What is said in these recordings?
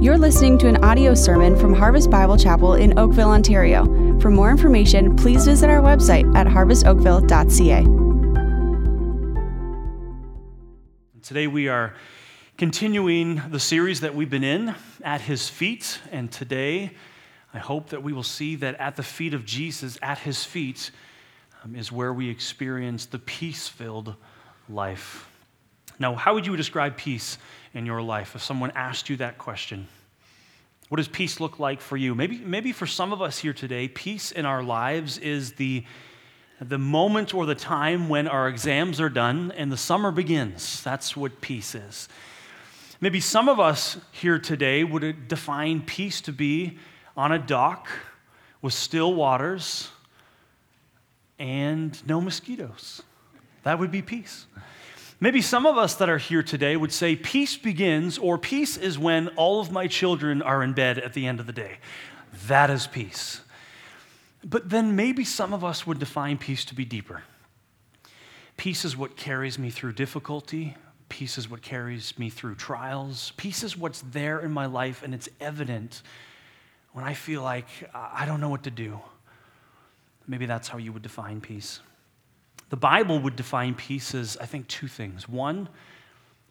You're listening to an audio sermon from Harvest Bible Chapel in Oakville, Ontario. For more information, please visit our website at harvestoakville.ca. Today we are continuing the series that we've been in, At His Feet. And today I hope that we will see that at the feet of Jesus, at His feet, um, is where we experience the peace filled life. Now, how would you describe peace in your life if someone asked you that question? What does peace look like for you? Maybe, maybe for some of us here today, peace in our lives is the, the moment or the time when our exams are done and the summer begins. That's what peace is. Maybe some of us here today would define peace to be on a dock with still waters and no mosquitoes. That would be peace. Maybe some of us that are here today would say peace begins, or peace is when all of my children are in bed at the end of the day. That is peace. But then maybe some of us would define peace to be deeper. Peace is what carries me through difficulty. Peace is what carries me through trials. Peace is what's there in my life, and it's evident when I feel like I don't know what to do. Maybe that's how you would define peace. The Bible would define peace as, I think, two things. One,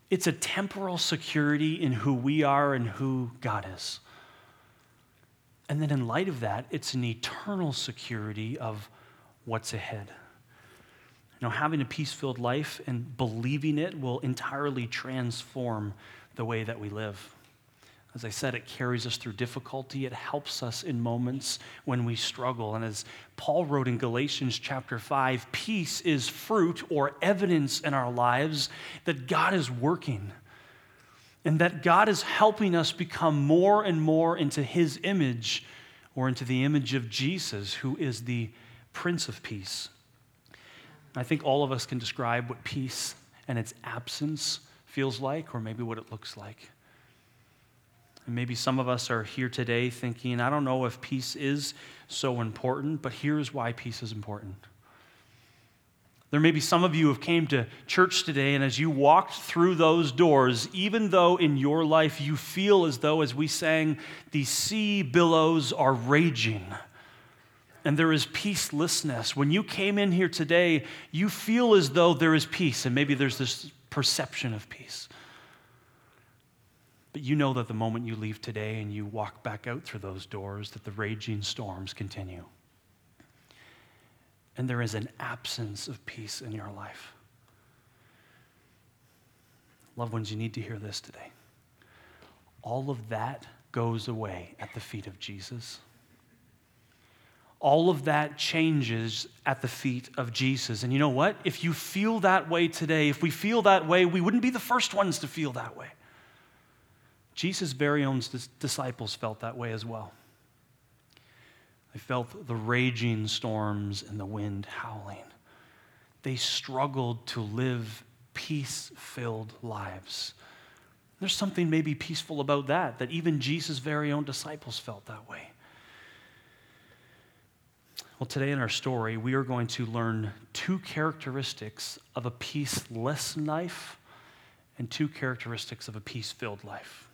it's a temporal security in who we are and who God is. And then, in light of that, it's an eternal security of what's ahead. You know, having a peace filled life and believing it will entirely transform the way that we live. As I said, it carries us through difficulty. It helps us in moments when we struggle. And as Paul wrote in Galatians chapter 5, peace is fruit or evidence in our lives that God is working and that God is helping us become more and more into his image or into the image of Jesus, who is the Prince of Peace. I think all of us can describe what peace and its absence feels like, or maybe what it looks like. And maybe some of us are here today thinking, I don't know if peace is so important, but here's why peace is important. There may be some of you who have came to church today, and as you walked through those doors, even though in your life you feel as though, as we sang, the sea billows are raging and there is peacelessness. When you came in here today, you feel as though there is peace, and maybe there's this perception of peace. But you know that the moment you leave today and you walk back out through those doors, that the raging storms continue. And there is an absence of peace in your life. Loved ones, you need to hear this today. All of that goes away at the feet of Jesus. All of that changes at the feet of Jesus. And you know what? If you feel that way today, if we feel that way, we wouldn't be the first ones to feel that way. Jesus' very own disciples felt that way as well. They felt the raging storms and the wind howling. They struggled to live peace filled lives. There's something maybe peaceful about that, that even Jesus' very own disciples felt that way. Well, today in our story, we are going to learn two characteristics of a peaceless life and two characteristics of a peace filled life.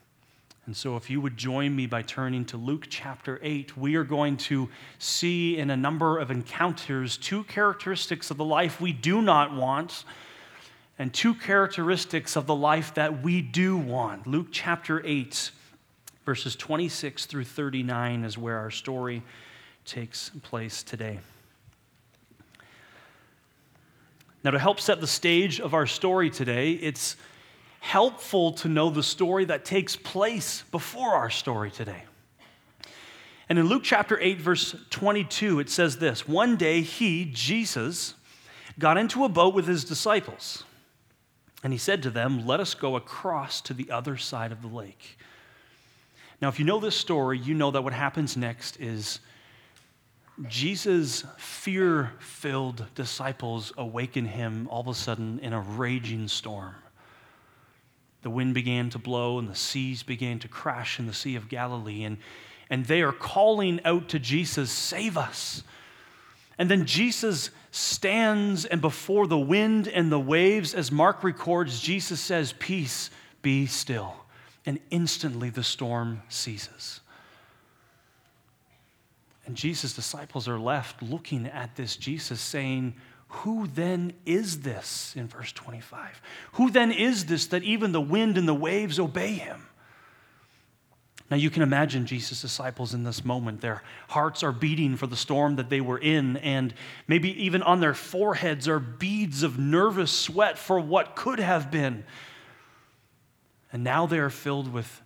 And so, if you would join me by turning to Luke chapter 8, we are going to see in a number of encounters two characteristics of the life we do not want and two characteristics of the life that we do want. Luke chapter 8, verses 26 through 39 is where our story takes place today. Now, to help set the stage of our story today, it's helpful to know the story that takes place before our story today. And in Luke chapter 8, verse 22, it says this One day he, Jesus, got into a boat with his disciples, and he said to them, Let us go across to the other side of the lake. Now, if you know this story, you know that what happens next is Jesus' fear filled disciples awaken him all of a sudden in a raging storm. The wind began to blow and the seas began to crash in the Sea of Galilee. And, and they are calling out to Jesus, Save us. And then Jesus stands, and before the wind and the waves, as Mark records, Jesus says, Peace, be still. and instantly the storm ceases. And Jesus' disciples are left looking at this Jesus saying, Who then is this? In verse 25. Who then is this that even the wind and the waves obey him? Now you can imagine Jesus' disciples in this moment. Their hearts are beating for the storm that they were in, and maybe even on their foreheads are beads of nervous sweat for what could have been. And now they are filled with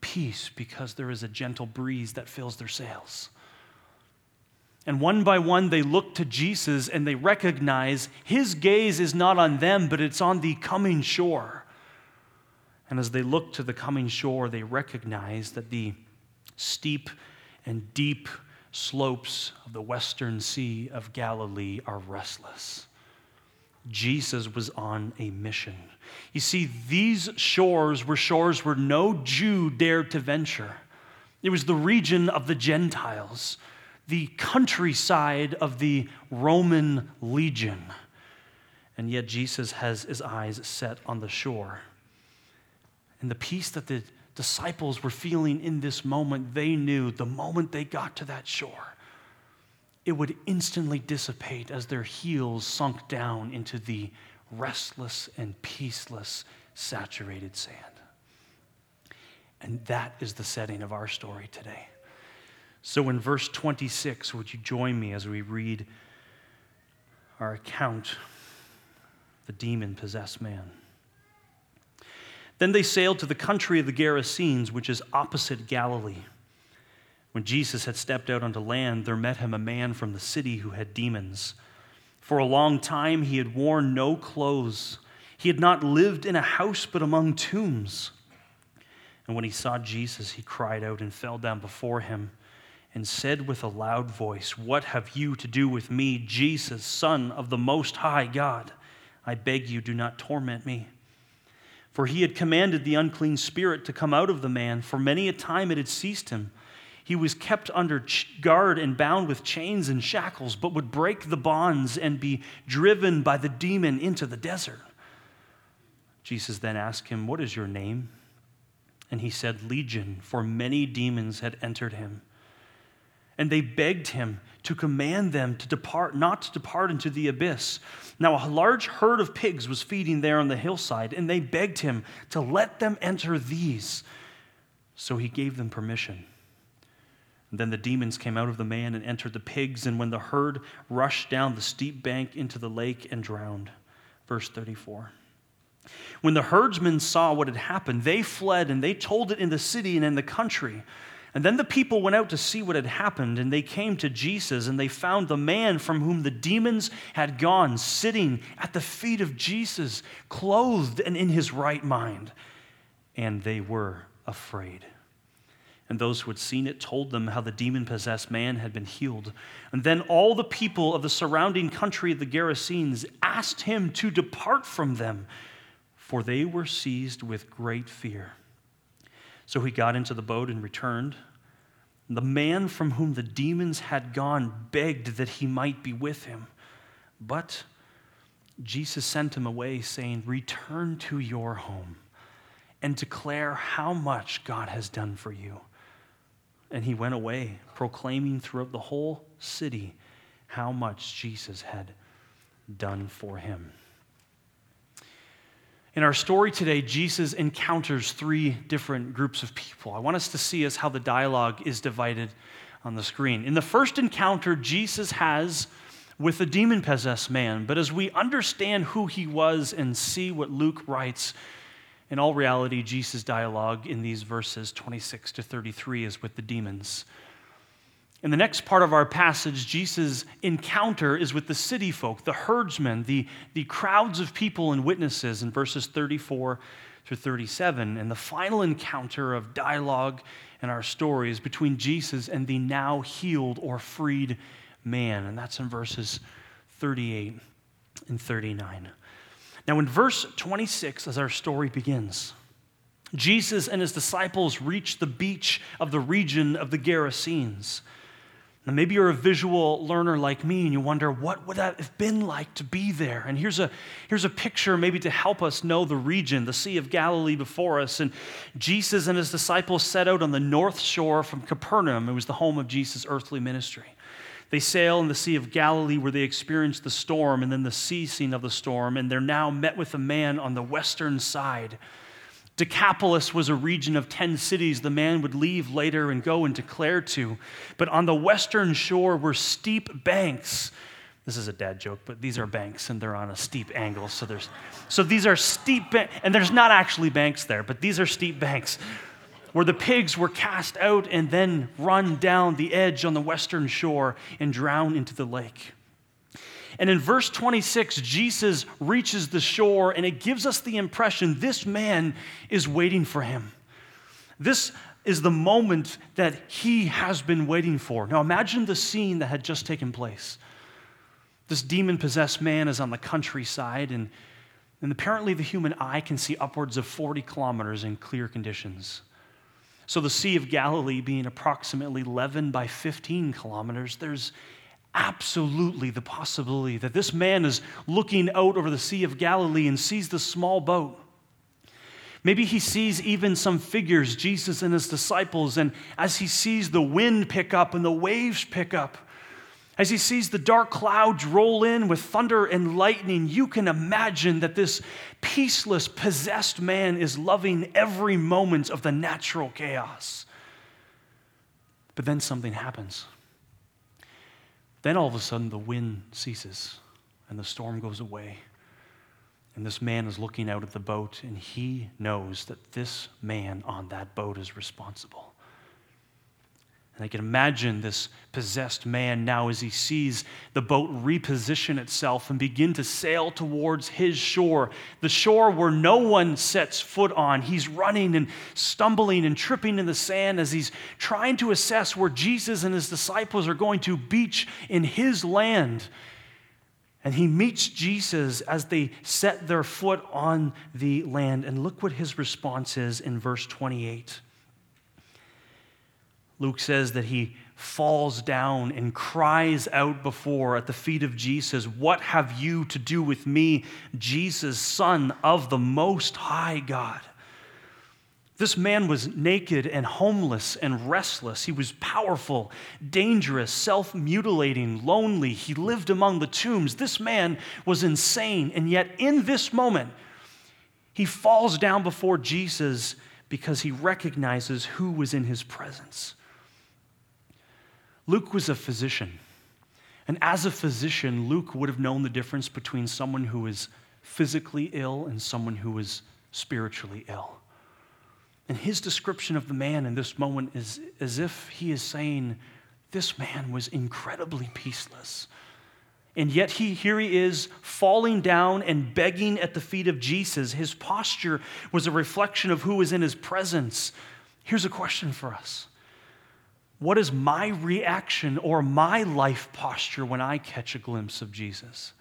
peace because there is a gentle breeze that fills their sails. And one by one, they look to Jesus and they recognize his gaze is not on them, but it's on the coming shore. And as they look to the coming shore, they recognize that the steep and deep slopes of the western sea of Galilee are restless. Jesus was on a mission. You see, these shores were shores where no Jew dared to venture. It was the region of the Gentiles the countryside of the Roman legion. And yet Jesus has his eyes set on the shore. And the peace that the disciples were feeling in this moment, they knew the moment they got to that shore, it would instantly dissipate as their heels sunk down into the restless and peaceless, saturated sand. And that is the setting of our story today. So, in verse 26, would you join me as we read our account, the demon possessed man? Then they sailed to the country of the Gerasenes, which is opposite Galilee. When Jesus had stepped out onto land, there met him a man from the city who had demons. For a long time he had worn no clothes. He had not lived in a house but among tombs. And when he saw Jesus, he cried out and fell down before him and said with a loud voice, What have you to do with me, Jesus, Son of the Most High God? I beg you, do not torment me. For he had commanded the unclean spirit to come out of the man, for many a time it had seized him. He was kept under guard and bound with chains and shackles, but would break the bonds and be driven by the demon into the desert. Jesus then asked him, What is your name? And he said, Legion, for many demons had entered him and they begged him to command them to depart, not to depart into the abyss. Now, a large herd of pigs was feeding there on the hillside, and they begged him to let them enter these. So he gave them permission. And then the demons came out of the man and entered the pigs, and when the herd rushed down the steep bank into the lake and drowned. Verse 34. When the herdsmen saw what had happened, they fled and they told it in the city and in the country. And then the people went out to see what had happened, and they came to Jesus, and they found the man from whom the demons had gone sitting at the feet of Jesus, clothed and in his right mind. And they were afraid. And those who had seen it told them how the demon possessed man had been healed. And then all the people of the surrounding country of the Gerasenes asked him to depart from them, for they were seized with great fear. So he got into the boat and returned. The man from whom the demons had gone begged that he might be with him. But Jesus sent him away, saying, Return to your home and declare how much God has done for you. And he went away, proclaiming throughout the whole city how much Jesus had done for him. In our story today, Jesus encounters three different groups of people. I want us to see as how the dialogue is divided on the screen. In the first encounter, Jesus has with a demon possessed man, but as we understand who he was and see what Luke writes, in all reality, Jesus' dialogue in these verses 26 to 33 is with the demons. In the next part of our passage, Jesus' encounter is with the city folk, the herdsmen, the, the crowds of people and witnesses in verses 34 through 37. And the final encounter of dialogue in our story is between Jesus and the now healed or freed man. And that's in verses 38 and 39. Now, in verse 26, as our story begins, Jesus and his disciples reach the beach of the region of the Gerasenes. Now, maybe you're a visual learner like me and you wonder, what would that have been like to be there? And here's a, here's a picture maybe to help us know the region, the Sea of Galilee before us. And Jesus and his disciples set out on the north shore from Capernaum. It was the home of Jesus' earthly ministry. They sail in the Sea of Galilee where they experience the storm and then the ceasing of the storm, and they're now met with a man on the western side Decapolis was a region of 10 cities the man would leave later and go and declare to. But on the western shore were steep banks. This is a dad joke, but these are banks and they're on a steep angle. So, there's, so these are steep, ba- and there's not actually banks there, but these are steep banks where the pigs were cast out and then run down the edge on the western shore and drown into the lake. And in verse 26, Jesus reaches the shore, and it gives us the impression this man is waiting for him. This is the moment that he has been waiting for. Now imagine the scene that had just taken place. This demon possessed man is on the countryside, and, and apparently the human eye can see upwards of 40 kilometers in clear conditions. So, the Sea of Galilee being approximately 11 by 15 kilometers, there's absolutely the possibility that this man is looking out over the Sea of Galilee and sees the small boat. Maybe he sees even some figures, Jesus and his disciples, and as he sees the wind pick up and the waves pick up, as he sees the dark clouds roll in with thunder and lightning, you can imagine that this peaceless, possessed man is loving every moment of the natural chaos. But then something happens. Then all of a sudden, the wind ceases and the storm goes away. And this man is looking out at the boat, and he knows that this man on that boat is responsible. And I can imagine this possessed man now as he sees the boat reposition itself and begin to sail towards his shore, the shore where no one sets foot on. He's running and stumbling and tripping in the sand as he's trying to assess where Jesus and his disciples are going to beach in his land. And he meets Jesus as they set their foot on the land. And look what his response is in verse 28. Luke says that he falls down and cries out before at the feet of Jesus, What have you to do with me, Jesus, Son of the Most High God? This man was naked and homeless and restless. He was powerful, dangerous, self mutilating, lonely. He lived among the tombs. This man was insane. And yet, in this moment, he falls down before Jesus because he recognizes who was in his presence. Luke was a physician. And as a physician, Luke would have known the difference between someone who is physically ill and someone who is spiritually ill. And his description of the man in this moment is as if he is saying, This man was incredibly peaceless. And yet he, here he is falling down and begging at the feet of Jesus. His posture was a reflection of who was in his presence. Here's a question for us what is my reaction or my life posture when I catch a glimpse of Jesus?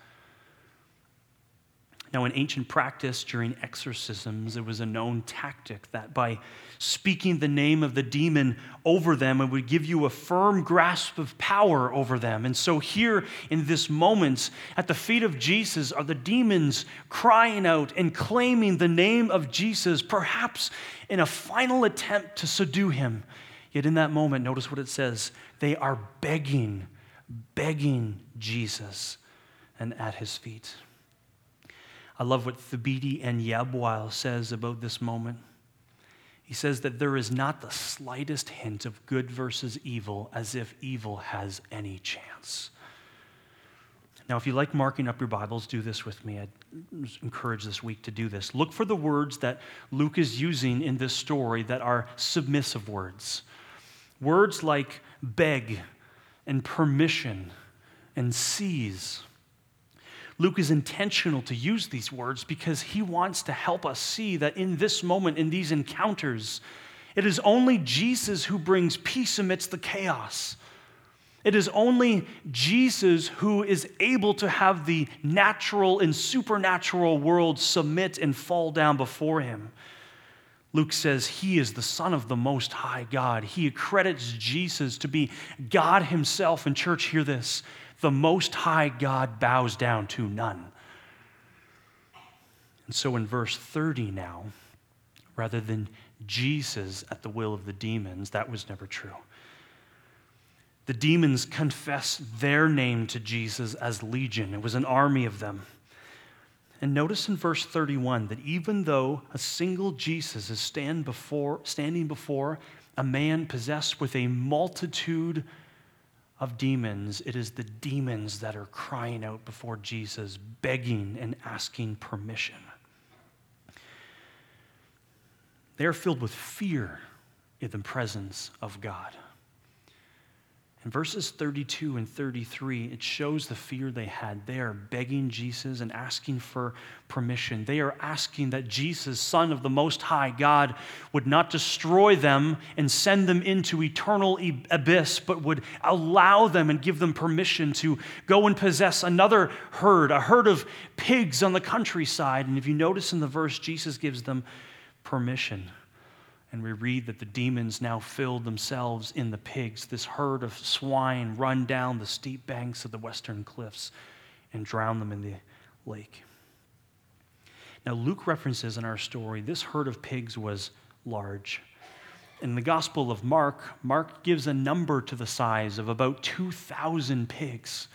Now, in ancient practice during exorcisms, it was a known tactic that by speaking the name of the demon over them, it would give you a firm grasp of power over them. And so, here in this moment, at the feet of Jesus, are the demons crying out and claiming the name of Jesus, perhaps in a final attempt to subdue him Yet in that moment, notice what it says they are begging, begging Jesus and at his feet. I love what Thabiti Anyabwile says about this moment. He says that there is not the slightest hint of good versus evil, as if evil has any chance. Now, if you like marking up your Bibles, do this with me. I encourage this week to do this. Look for the words that Luke is using in this story that are submissive words. Words like beg and permission and seize. Luke is intentional to use these words because he wants to help us see that in this moment, in these encounters, it is only Jesus who brings peace amidst the chaos. It is only Jesus who is able to have the natural and supernatural world submit and fall down before him. Luke says he is the Son of the Most High God. He accredits Jesus to be God Himself. And, church, hear this the Most High God bows down to none. And so, in verse 30 now, rather than Jesus at the will of the demons, that was never true. The demons confess their name to Jesus as legion, it was an army of them. And notice in verse 31 that even though a single Jesus is stand before, standing before a man possessed with a multitude of demons, it is the demons that are crying out before Jesus, begging and asking permission. They are filled with fear in the presence of God. In verses 32 and 33, it shows the fear they had. They are begging Jesus and asking for permission. They are asking that Jesus, Son of the Most High God, would not destroy them and send them into eternal abyss, but would allow them and give them permission to go and possess another herd, a herd of pigs on the countryside. And if you notice in the verse, Jesus gives them permission. And we read that the demons now filled themselves in the pigs. This herd of swine run down the steep banks of the western cliffs and drown them in the lake. Now, Luke references in our story this herd of pigs was large. In the Gospel of Mark, Mark gives a number to the size of about 2,000 pigs.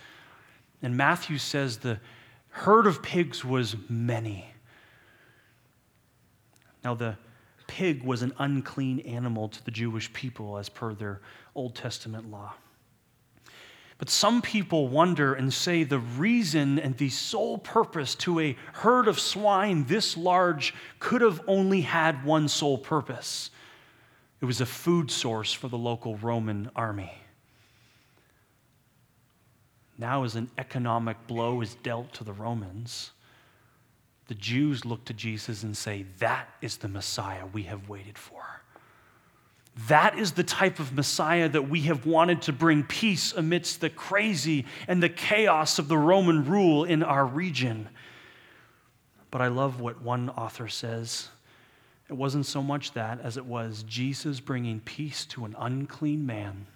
And Matthew says the herd of pigs was many. Now, the pig was an unclean animal to the Jewish people as per their Old Testament law. But some people wonder and say the reason and the sole purpose to a herd of swine this large could have only had one sole purpose it was a food source for the local Roman army. Now, as an economic blow is dealt to the Romans, the Jews look to Jesus and say, That is the Messiah we have waited for. That is the type of Messiah that we have wanted to bring peace amidst the crazy and the chaos of the Roman rule in our region. But I love what one author says. It wasn't so much that as it was Jesus bringing peace to an unclean man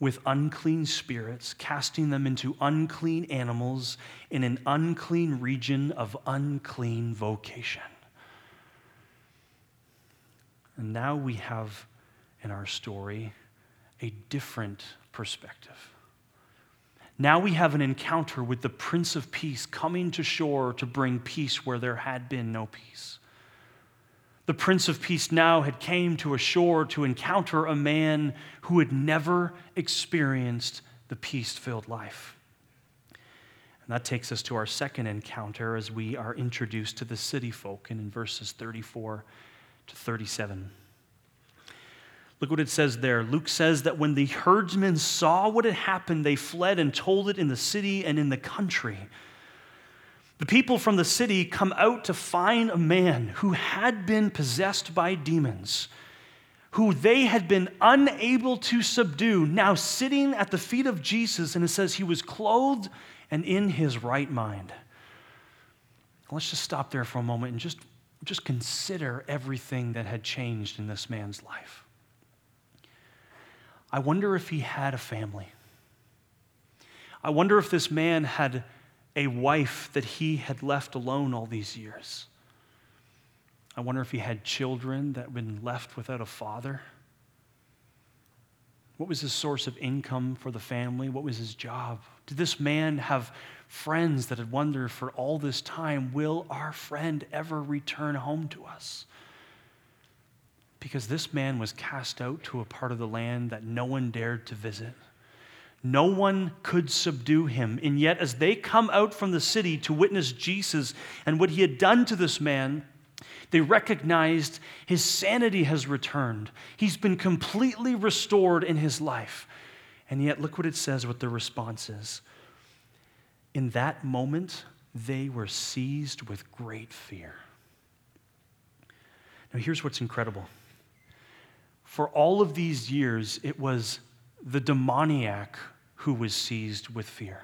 with unclean spirits, casting them into unclean animals in an unclean region of unclean vocation. And now we have in our story a different perspective. Now we have an encounter with the Prince of Peace coming to shore to bring peace where there had been no peace the Prince of Peace now had came to a shore to encounter a man who had never experienced the peace-filled life. And that takes us to our second encounter as we are introduced to the city folk and in verses 34 to 37. Look what it says there. Luke says that when the herdsmen saw what had happened, they fled and told it in the city and in the country. The people from the city come out to find a man who had been possessed by demons, who they had been unable to subdue, now sitting at the feet of Jesus, and it says he was clothed and in his right mind. Let's just stop there for a moment and just, just consider everything that had changed in this man's life. I wonder if he had a family. I wonder if this man had a wife that he had left alone all these years. I wonder if he had children that had been left without a father. What was his source of income for the family? What was his job? Did this man have friends that had wondered for all this time, will our friend ever return home to us? Because this man was cast out to a part of the land that no one dared to visit. No one could subdue him. And yet, as they come out from the city to witness Jesus and what he had done to this man, they recognized his sanity has returned. He's been completely restored in his life. And yet, look what it says what the response is. In that moment, they were seized with great fear. Now, here's what's incredible. For all of these years, it was the demoniac who was seized with fear.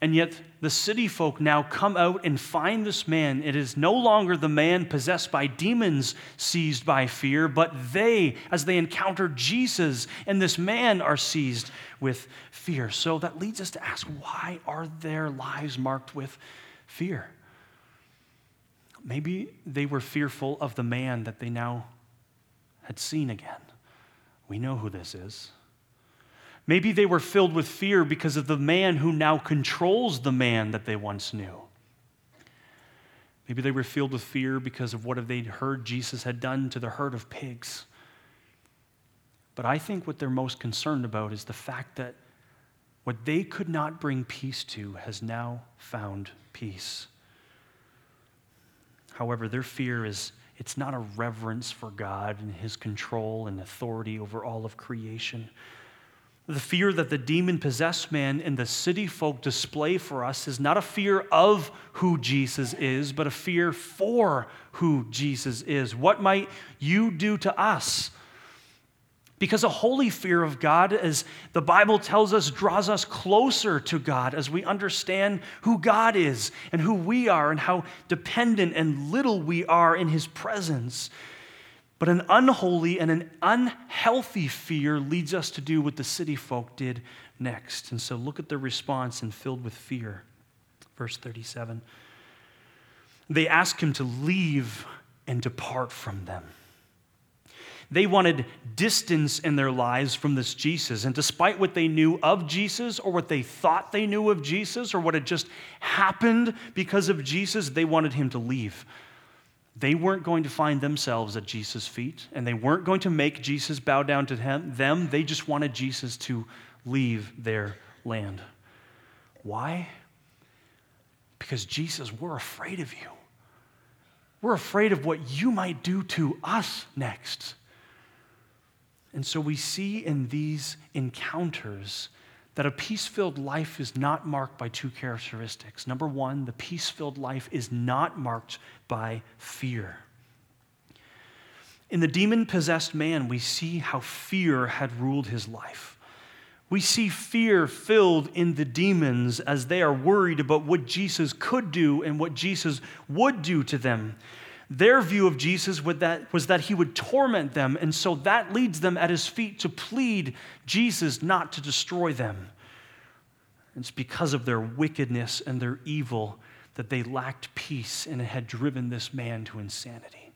And yet the city folk now come out and find this man. It is no longer the man possessed by demons seized by fear, but they, as they encounter Jesus and this man, are seized with fear. So that leads us to ask why are their lives marked with fear? Maybe they were fearful of the man that they now had seen again. We know who this is. Maybe they were filled with fear because of the man who now controls the man that they once knew. Maybe they were filled with fear because of what they'd heard Jesus had done to the herd of pigs. But I think what they're most concerned about is the fact that what they could not bring peace to has now found peace. However, their fear is it's not a reverence for God and his control and authority over all of creation. The fear that the demon possessed man and the city folk display for us is not a fear of who Jesus is, but a fear for who Jesus is. What might you do to us? Because a holy fear of God, as the Bible tells us, draws us closer to God as we understand who God is and who we are and how dependent and little we are in His presence. But an unholy and an unhealthy fear leads us to do what the city folk did next. And so look at their response and filled with fear. Verse 37. They ask him to leave and depart from them. They wanted distance in their lives from this Jesus. And despite what they knew of Jesus, or what they thought they knew of Jesus, or what had just happened because of Jesus, they wanted him to leave. They weren't going to find themselves at Jesus' feet, and they weren't going to make Jesus bow down to them. They just wanted Jesus to leave their land. Why? Because Jesus, we're afraid of you. We're afraid of what you might do to us next. And so we see in these encounters that a peace filled life is not marked by two characteristics. Number one, the peace filled life is not marked by fear. In the demon possessed man, we see how fear had ruled his life. We see fear filled in the demons as they are worried about what Jesus could do and what Jesus would do to them. Their view of Jesus was that, was that he would torment them, and so that leads them at his feet to plead Jesus not to destroy them. It's because of their wickedness and their evil that they lacked peace, and it had driven this man to insanity.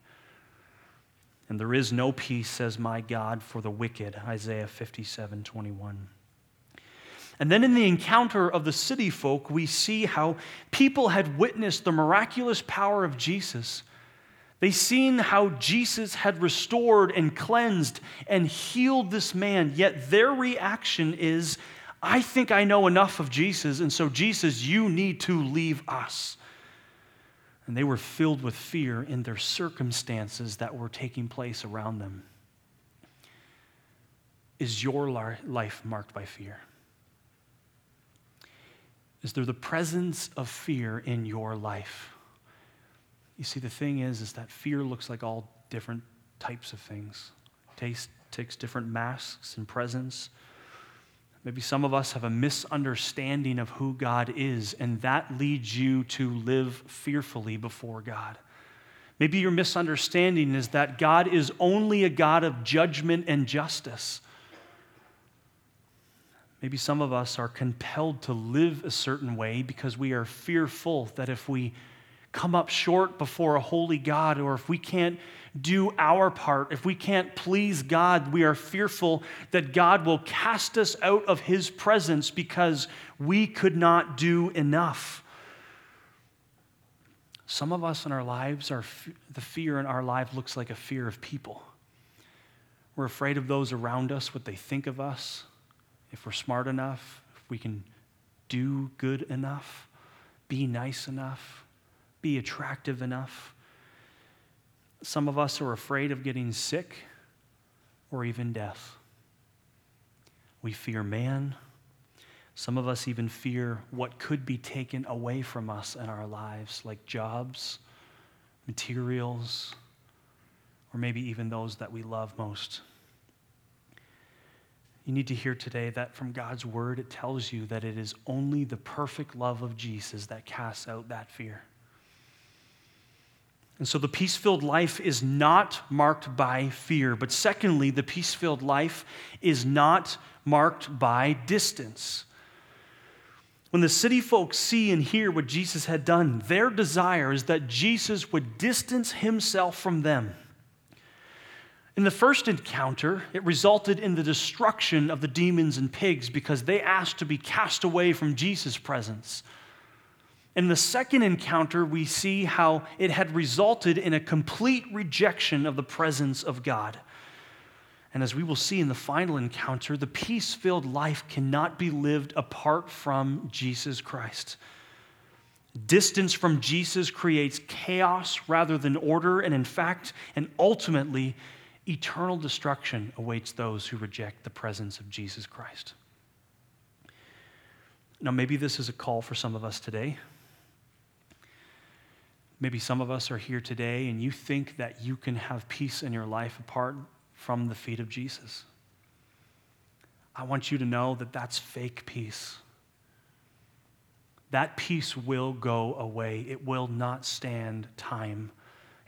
And there is no peace, says my God, for the wicked, Isaiah 57 21. And then in the encounter of the city folk, we see how people had witnessed the miraculous power of Jesus they seen how Jesus had restored and cleansed and healed this man, yet their reaction is, I think I know enough of Jesus, and so, Jesus, you need to leave us. And they were filled with fear in their circumstances that were taking place around them. Is your life marked by fear? Is there the presence of fear in your life? You see, the thing is, is that fear looks like all different types of things. Taste takes different masks and presence. Maybe some of us have a misunderstanding of who God is, and that leads you to live fearfully before God. Maybe your misunderstanding is that God is only a God of judgment and justice. Maybe some of us are compelled to live a certain way because we are fearful that if we come up short before a holy God, or if we can't do our part, if we can't please God, we are fearful that God will cast us out of His presence because we could not do enough. Some of us in our lives are the fear in our life looks like a fear of people. We're afraid of those around us, what they think of us, if we're smart enough, if we can do good enough, be nice enough be attractive enough. Some of us are afraid of getting sick or even death. We fear man. Some of us even fear what could be taken away from us in our lives, like jobs, materials, or maybe even those that we love most. You need to hear today that from God's word, it tells you that it is only the perfect love of Jesus that casts out that fear. And so the peace filled life is not marked by fear. But secondly, the peace filled life is not marked by distance. When the city folks see and hear what Jesus had done, their desire is that Jesus would distance himself from them. In the first encounter, it resulted in the destruction of the demons and pigs because they asked to be cast away from Jesus' presence. In the second encounter, we see how it had resulted in a complete rejection of the presence of God. And as we will see in the final encounter, the peace filled life cannot be lived apart from Jesus Christ. Distance from Jesus creates chaos rather than order, and in fact, and ultimately, eternal destruction awaits those who reject the presence of Jesus Christ. Now, maybe this is a call for some of us today. Maybe some of us are here today and you think that you can have peace in your life apart from the feet of Jesus. I want you to know that that's fake peace. That peace will go away, it will not stand time.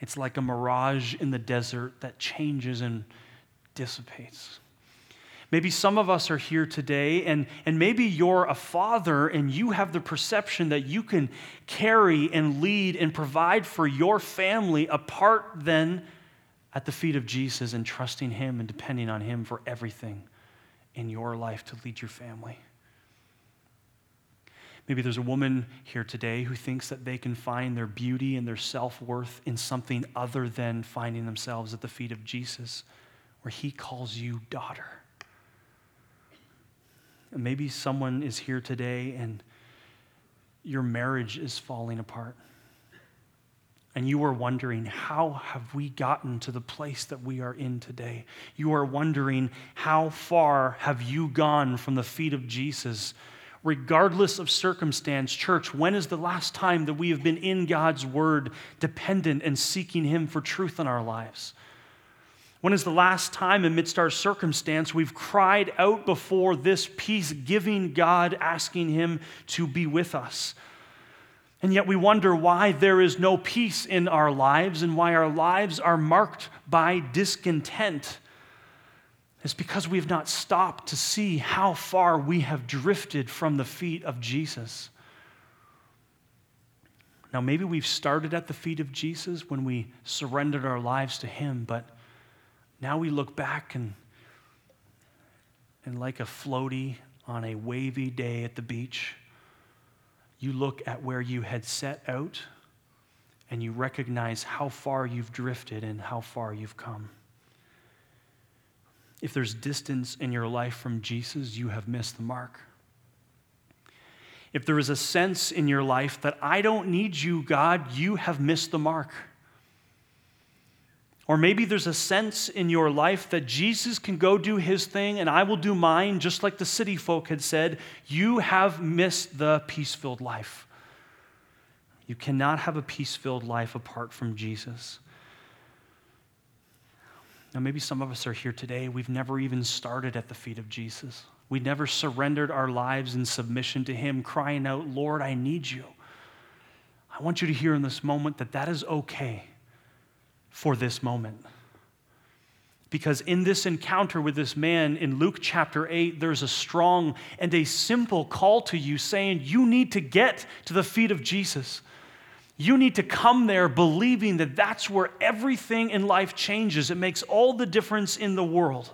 It's like a mirage in the desert that changes and dissipates. Maybe some of us are here today, and, and maybe you're a father and you have the perception that you can carry and lead and provide for your family apart then at the feet of Jesus and trusting Him and depending on Him for everything in your life to lead your family. Maybe there's a woman here today who thinks that they can find their beauty and their self worth in something other than finding themselves at the feet of Jesus, where He calls you daughter. Maybe someone is here today and your marriage is falling apart. And you are wondering, how have we gotten to the place that we are in today? You are wondering, how far have you gone from the feet of Jesus? regardless of circumstance. Church, when is the last time that we have been in God's Word, dependent and seeking Him for truth in our lives? When is the last time amidst our circumstance we've cried out before this peace giving God, asking Him to be with us? And yet we wonder why there is no peace in our lives and why our lives are marked by discontent It's because we've not stopped to see how far we have drifted from the feet of Jesus. Now, maybe we've started at the feet of Jesus when we surrendered our lives to Him, but now we look back and, and like a floaty on a wavy day at the beach, you look at where you had set out and you recognize how far you've drifted and how far you've come. If there's distance in your life from Jesus, you have missed the mark. If there is a sense in your life that I don't need you, God, you have missed the mark. Or maybe there's a sense in your life that Jesus can go do his thing and I will do mine, just like the city folk had said. You have missed the peace filled life. You cannot have a peace filled life apart from Jesus. Now, maybe some of us are here today. We've never even started at the feet of Jesus. We never surrendered our lives in submission to Him, crying out, Lord, I need you. I want you to hear in this moment that that is okay for this moment. Because in this encounter with this man in Luke chapter 8, there's a strong and a simple call to you saying, You need to get to the feet of Jesus. You need to come there believing that that's where everything in life changes. It makes all the difference in the world.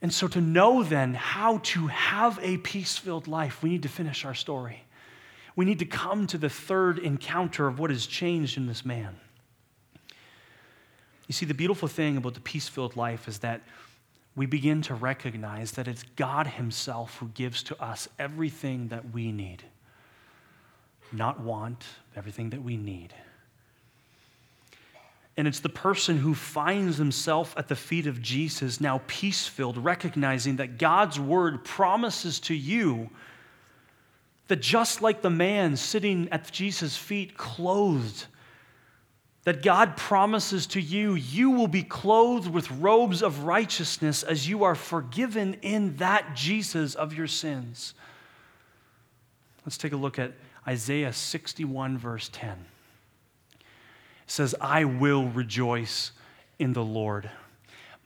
And so, to know then how to have a peace filled life, we need to finish our story. We need to come to the third encounter of what has changed in this man. You see, the beautiful thing about the peace filled life is that we begin to recognize that it's God Himself who gives to us everything that we need not want, everything that we need. And it's the person who finds himself at the feet of Jesus, now peace filled, recognizing that God's word promises to you that just like the man sitting at Jesus' feet, clothed, that God promises to you, you will be clothed with robes of righteousness as you are forgiven in that Jesus of your sins. Let's take a look at Isaiah 61, verse 10. It says, I will rejoice in the Lord.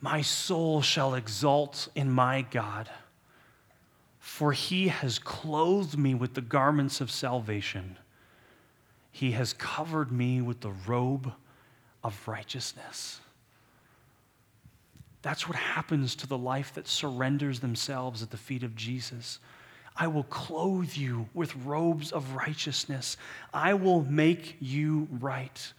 My soul shall exult in my God, for he has clothed me with the garments of salvation. He has covered me with the robe of righteousness. That's what happens to the life that surrenders themselves at the feet of Jesus. I will clothe you with robes of righteousness. I will make you right.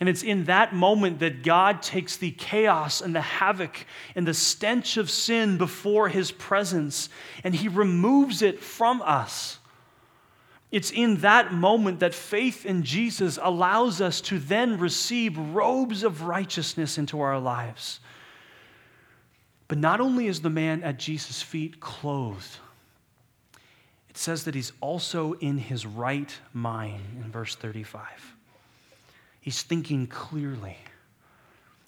And it's in that moment that God takes the chaos and the havoc and the stench of sin before his presence and he removes it from us. It's in that moment that faith in Jesus allows us to then receive robes of righteousness into our lives. But not only is the man at Jesus' feet clothed, it says that he's also in his right mind in verse 35. He's thinking clearly.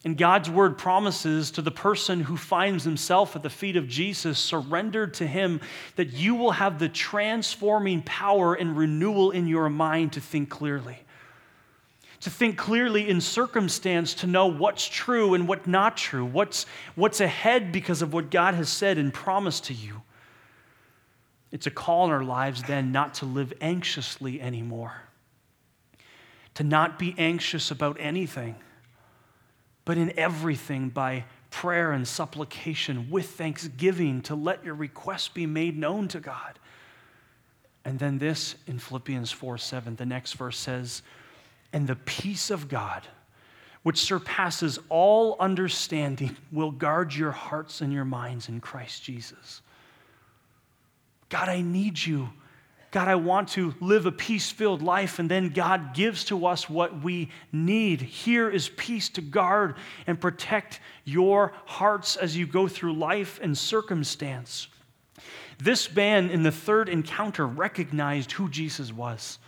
And God's word promises to the person who finds himself at the feet of Jesus, surrendered to him, that you will have the transforming power and renewal in your mind to think clearly. To think clearly in circumstance, to know what's true and what's not true, what's, what's ahead because of what God has said and promised to you. It's a call in our lives then not to live anxiously anymore, to not be anxious about anything but in everything by prayer and supplication with thanksgiving to let your requests be made known to God. And then this in Philippians 4 7, the next verse says, And the peace of God, which surpasses all understanding, will guard your hearts and your minds in Christ Jesus. God, I need you God, I want to live a peace filled life. And then God gives to us what we need. Here is peace to guard and protect your hearts as you go through life and circumstance. This man in the third encounter recognized who Jesus was.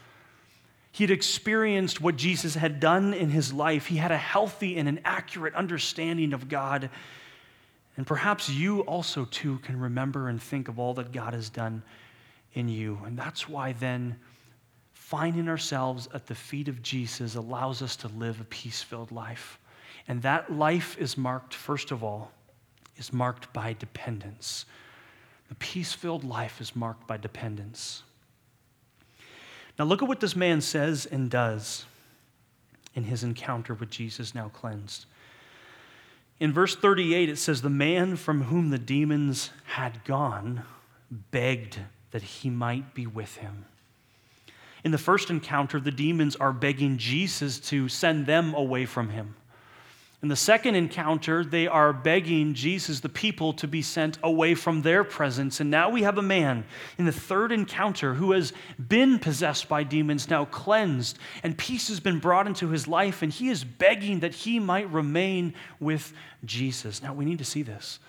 He had experienced what Jesus had done in his life. He had a healthy and an accurate understanding of God. And perhaps you also, too, can remember and think of all that God has done in you. And that's why then finding ourselves at the feet of Jesus allows us to live a peace filled life. And that life is marked, first of all, is marked by dependence. The peace filled life is marked by dependence. Now, look at what this man says and does in his encounter with Jesus, now cleansed. In verse 38, it says, The man from whom the demons had gone begged that he might be with him. In the first encounter, the demons are begging Jesus to send them away from him. In the second encounter, they are begging Jesus, the people, to be sent away from their presence. And now we have a man in the third encounter who has been possessed by demons, now cleansed, and peace has been brought into his life, and he is begging that he might remain with Jesus. Now we need to see this.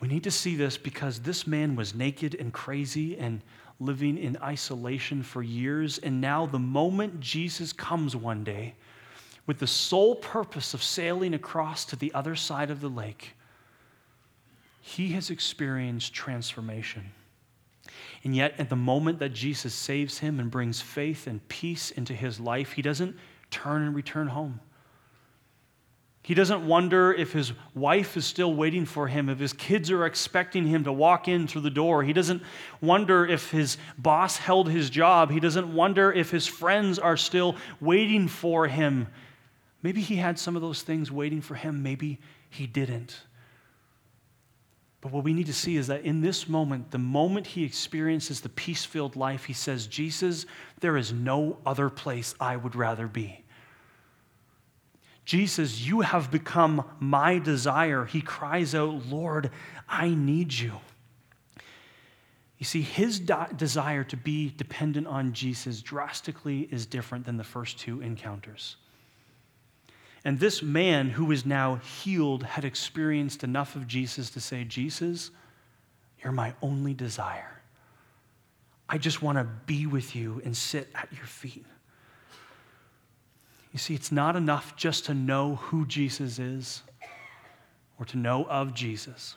We need to see this because this man was naked and crazy and living in isolation for years. And now, the moment Jesus comes one day with the sole purpose of sailing across to the other side of the lake, he has experienced transformation. And yet, at the moment that Jesus saves him and brings faith and peace into his life, he doesn't turn and return home. He doesn't wonder if his wife is still waiting for him, if his kids are expecting him to walk in through the door. He doesn't wonder if his boss held his job. He doesn't wonder if his friends are still waiting for him. Maybe he had some of those things waiting for him, maybe he didn't. But what we need to see is that in this moment, the moment he experiences the peace filled life, he says, Jesus, there is no other place I would rather be. Jesus, you have become my desire. He cries out, Lord, I need you. You see, his desire to be dependent on Jesus drastically is different than the first two encounters. And this man who is now healed had experienced enough of Jesus to say, Jesus, you're my only desire. I just want to be with you and sit at your feet. You see, it's not enough just to know who Jesus is or to know of Jesus.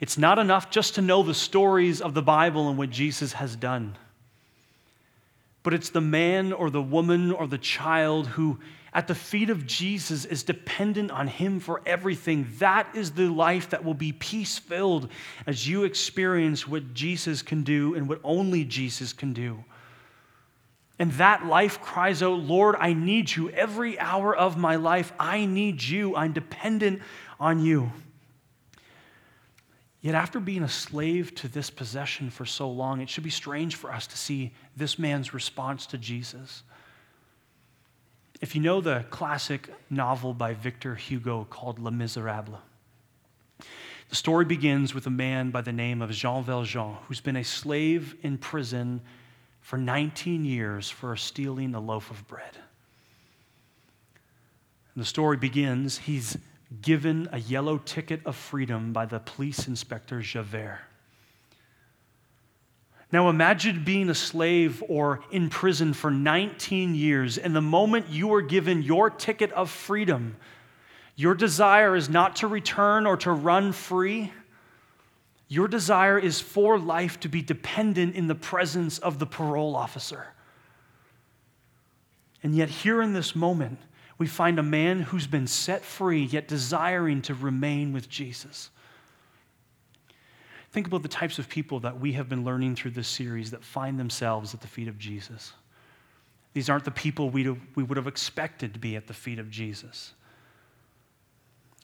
It's not enough just to know the stories of the Bible and what Jesus has done. But it's the man or the woman or the child who, at the feet of Jesus, is dependent on him for everything. That is the life that will be peace filled as you experience what Jesus can do and what only Jesus can do. And that life cries out, Lord, I need you every hour of my life. I need you. I'm dependent on you. Yet, after being a slave to this possession for so long, it should be strange for us to see this man's response to Jesus. If you know the classic novel by Victor Hugo called Les Miserables, the story begins with a man by the name of Jean Valjean, who's been a slave in prison for 19 years for stealing a loaf of bread. And the story begins he's given a yellow ticket of freedom by the police inspector Javert. Now imagine being a slave or in prison for 19 years, and the moment you are given your ticket of freedom, your desire is not to return or to run free. Your desire is for life to be dependent in the presence of the parole officer. And yet, here in this moment, we find a man who's been set free, yet desiring to remain with Jesus. Think about the types of people that we have been learning through this series that find themselves at the feet of Jesus. These aren't the people we, would have expected to be at the feet of Jesus.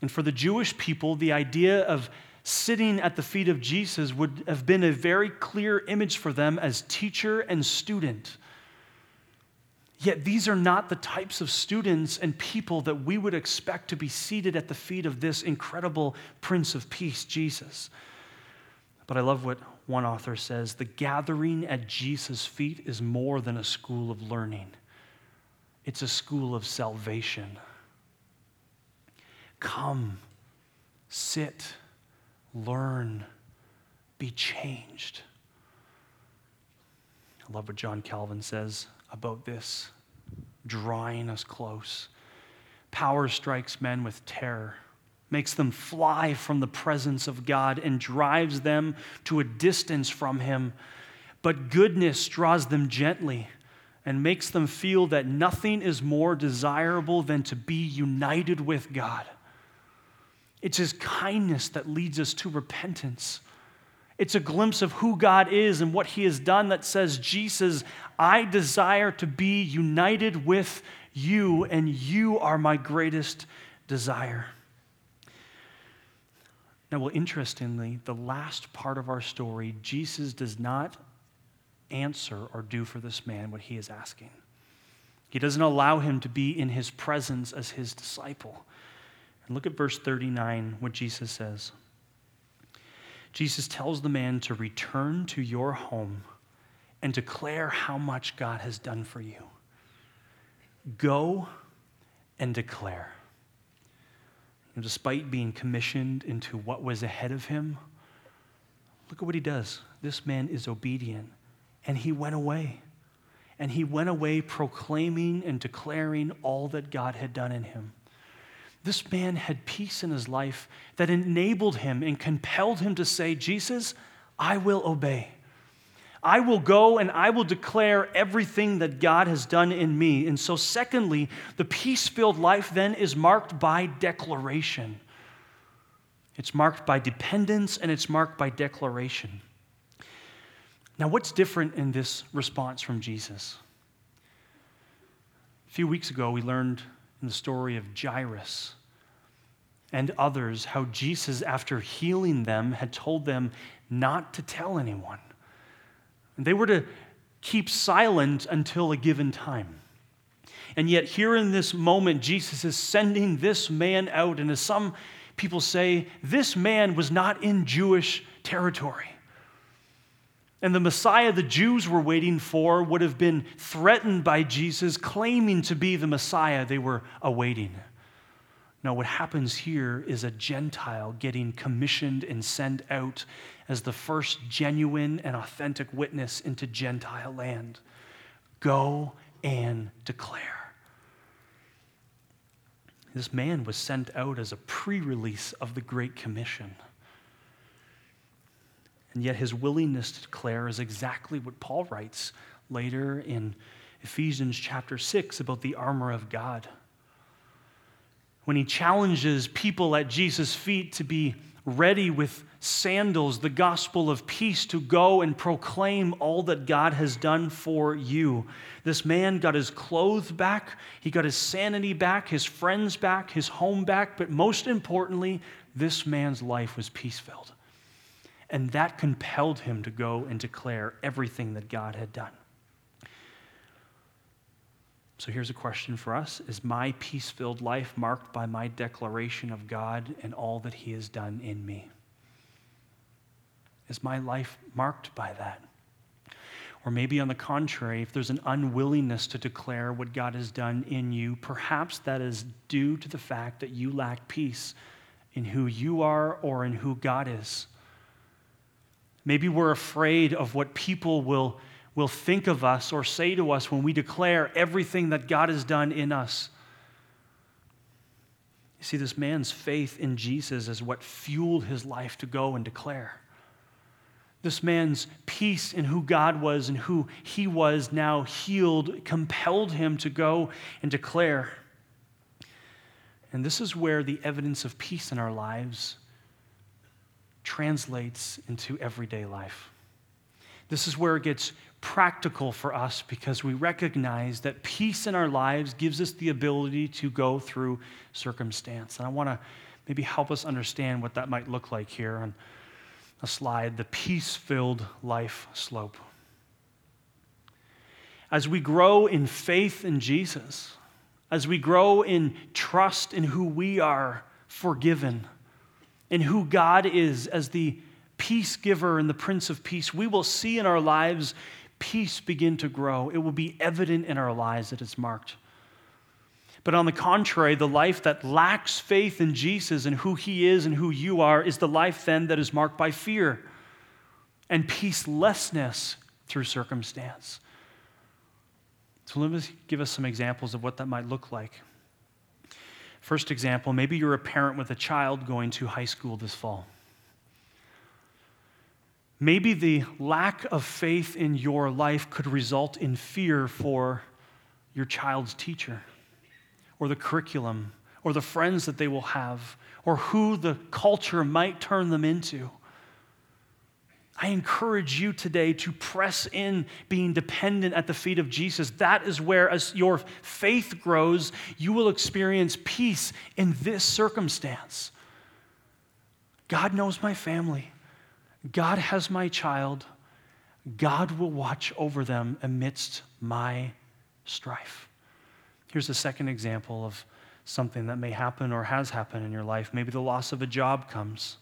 And for the Jewish people, the idea of sitting at the feet of Jesus would have been a very clear image for them as teacher and student. Yet these are not the types of students and people that we would expect to be seated at the feet of this incredible Prince of Peace, Jesus. But I love what one author says the gathering at Jesus' feet is more than a school of learning, it's a school of salvation. Come, sit, learn, be changed. I love what John Calvin says about this, drawing us close. Power strikes men with terror, makes them fly from the presence of God, and drives them to a distance from Him. But goodness draws them gently and makes them feel that nothing is more desirable than to be united with God. It's His kindness that leads us to repentance. It's a glimpse of who God is and what He has done that says, Jesus, I desire to be united with you, and you are my greatest desire. Now, well, interestingly, the last part of our story, Jesus does not answer or do for this man what he is asking. He doesn't allow him to be in his presence as his disciple. Look at verse 39, what Jesus says. Jesus tells the man to return to your home and declare how much God has done for you. Go and declare. And despite being commissioned into what was ahead of him, look at what he does. This man is obedient, and he went away. And he went away proclaiming and declaring all that God had done in him. This man had peace in his life that enabled him and compelled him to say, Jesus, I will obey. I will go and I will declare everything that God has done in me. And so, secondly, the peace filled life then is marked by declaration. It's marked by dependence and it's marked by declaration. Now, what's different in this response from Jesus? A few weeks ago, we learned in the story of Jairus and others how Jesus, after healing them, had told them not to tell anyone. And they were to keep silent until a given time. And yet, here in this moment, Jesus is sending this man out. And as some people say, this man was not in Jewish territory. And the Messiah the Jews were waiting for would have been threatened by Jesus, claiming to be the Messiah they were awaiting. Now, what happens here is a Gentile getting commissioned and sent out as the first genuine and authentic witness into Gentile land. Go and declare. This man was sent out as a pre release of the Great Commission. And yet, his willingness to declare is exactly what Paul writes later in Ephesians chapter 6 about the armor of God. When he challenges people at Jesus' feet to be ready with sandals, the gospel of peace, to go and proclaim all that God has done for you. This man got his clothes back, he got his sanity back, his friends back, his home back, but most importantly, this man's life was peace filled. And that compelled him to go and declare everything that God had done. So here's a question for us Is my peace filled life marked by my declaration of God and all that He has done in me? Is my life marked by that? Or maybe on the contrary, if there's an unwillingness to declare what God has done in you, perhaps that is due to the fact that you lack peace in who you are or in who God is. Maybe we're afraid of what people will will think of us or say to us when we declare everything that God has done in us. You see, this man's faith in Jesus is what fueled his life to go and declare. This man's peace in who God was and who he was now healed compelled him to go and declare. And this is where the evidence of peace in our lives translates into everyday life. This is where it gets practical for us because we recognize that peace in our lives gives us the ability to go through circumstance. And I want to maybe help us understand what that might look like here on a slide the peace filled life slope. As we grow in faith in Jesus, as we grow in trust in who we are forgiven, in who God is as the peace giver and the Prince of Peace, we will see in our lives peace begin to grow. It will be evident in our lives that it's marked. But on the contrary, the life that lacks faith in Jesus and who he is and who you are is the life then that is marked by fear and peacelessness through circumstance. So let me give us some examples of what that might look like. First example maybe you're a parent with a child going to high school this fall. Maybe the lack of faith in your life could result in fear for your child's teacher, or the curriculum, or the friends that they will have, or who the culture might turn them into. I encourage you today to press in being dependent at the feet of Jesus. That is where, as your faith grows, you will experience peace in this circumstance. God knows my family. God has my child. God will watch over them amidst my strife. Here's a second example of something that may happen or has happened in your life. Maybe the loss of a job comes.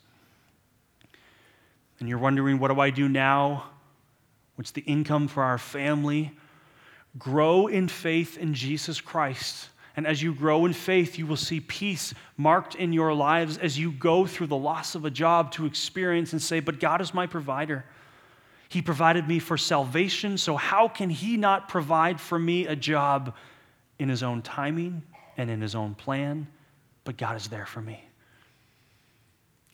And you're wondering, what do I do now? What's the income for our family? Grow in faith in Jesus Christ and as you grow in faith, you will see peace marked in your lives as you go through the loss of a job to experience and say, But God is my provider. He provided me for salvation, so how can He not provide for me a job in His own timing and in His own plan? But God is there for me.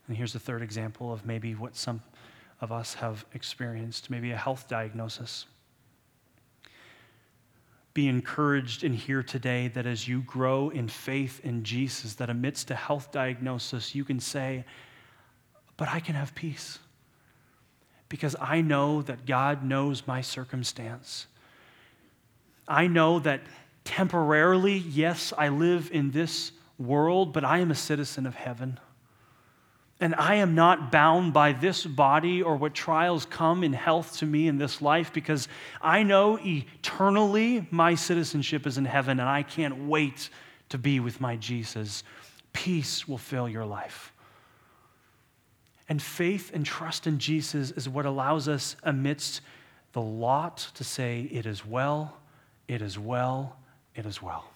And here's the third example of maybe what some of us have experienced maybe a health diagnosis be encouraged in here today that as you grow in faith in Jesus, that amidst a health diagnosis, you can say, But I can have peace because I know that God knows my circumstance. I know that temporarily, yes, I live in this world, but I am a citizen of heaven. And I am not bound by this body or what trials come in health to me in this life because I know eternally my citizenship is in heaven and I can't wait to be with my Jesus. Peace will fill your life. And faith and trust in Jesus is what allows us amidst the lot to say, It is well, it is well, it is well.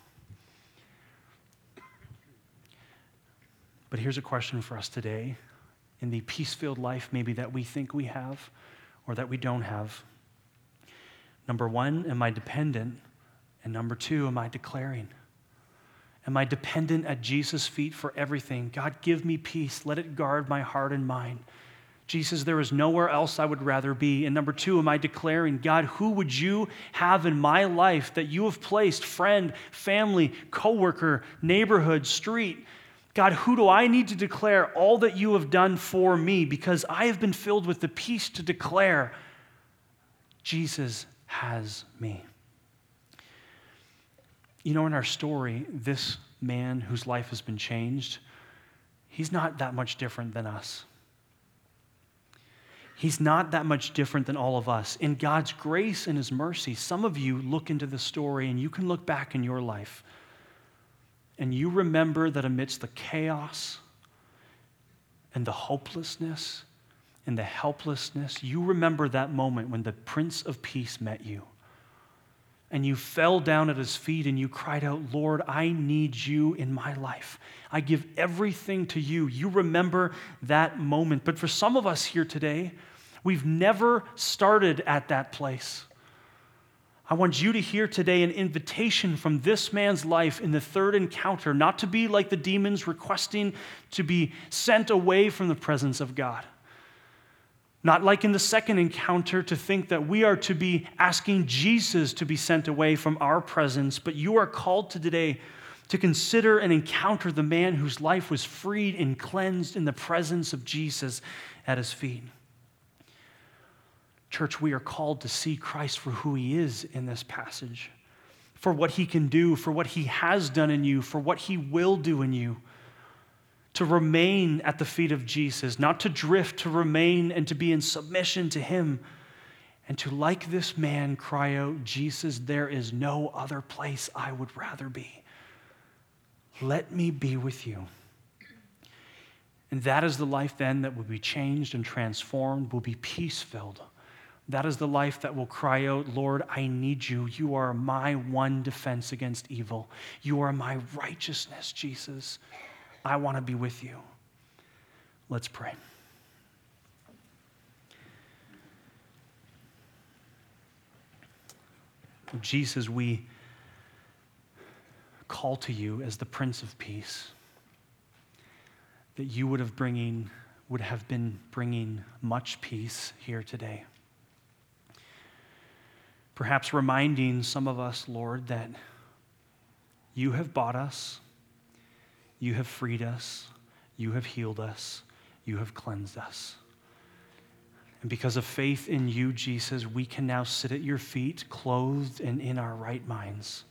But here's a question for us today in the peace filled life, maybe that we think we have or that we don't have. Number one, am I dependent? And number two, am I declaring? Am I dependent at Jesus' feet for everything? God, give me peace. Let it guard my heart and mind. Jesus, there is nowhere else I would rather be. And number two, am I declaring, God, who would you have in my life that you have placed, friend, family, coworker, neighborhood, street? God, who do I need to declare all that you have done for me? Because I have been filled with the peace to declare, Jesus has me. You know, in our story, this man whose life has been changed, he's not that much different than us. He's not that much different than all of us. In God's grace and His mercy, some of you look into the story and you can look back in your life and you remember that amidst the chaos and the hopelessness and the helplessness, you remember that moment when the Prince of Peace met you. And you fell down at his feet and you cried out, Lord, I need you in my life. I give everything to you. You remember that moment. But for some of us here today, We've never started at that place. I want you to hear today an invitation from this man's life in the third encounter, not to be like the demons requesting to be sent away from the presence of God. Not like in the second encounter to think that we are to be asking Jesus to be sent away from our presence, but you are called to today to consider and encounter the man whose life was freed and cleansed in the presence of Jesus at his feet. Church, we are called to see Christ for who he is in this passage, for what he can do, for what he has done in you, for what he will do in you. To remain at the feet of Jesus, not to drift, to remain and to be in submission to him, and to, like this man, cry out, Jesus, there is no other place I would rather be. Let me be with you. And that is the life then that will be changed and transformed, will be peace filled. That is the life that will cry out, Lord, I need you. You are my one defense against evil. You are my righteousness, Jesus. I want to be with you. Let's pray. Jesus, we call to you as the Prince of Peace, that you would have, bringing, would have been bringing much peace here today. Perhaps reminding some of us, Lord, that you have bought us, you have freed us, you have healed us, you have cleansed us. And because of faith in you, Jesus, we can now sit at your feet, clothed and in our right minds.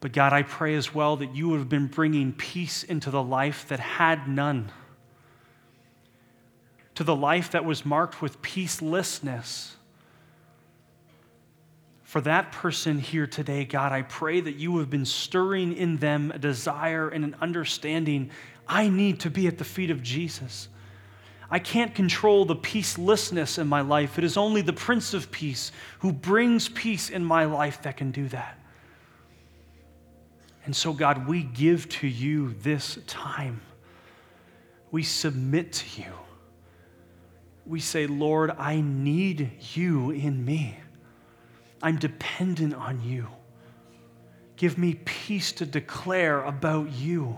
But God, I pray as well that you would have been bringing peace into the life that had none, to the life that was marked with peacelessness for that person here today, God, I pray that you have been stirring in them a desire and an understanding. I need to be at the feet of Jesus. I can't control the peacelessness in my life. It is only the Prince of Peace who brings peace in my life that can do that. And so, God, we give to you this time. We submit to you. We say, Lord, I need you in me. I'm dependent on you. Give me peace to declare about you.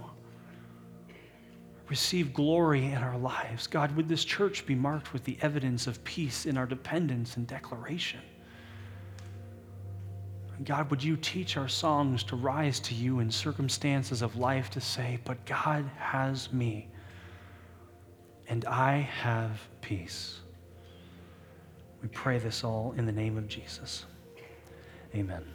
Receive glory in our lives. God, would this church be marked with the evidence of peace in our dependence and declaration? God, would you teach our songs to rise to you in circumstances of life to say, But God has me, and I have peace. We pray this all in the name of Jesus. Amen.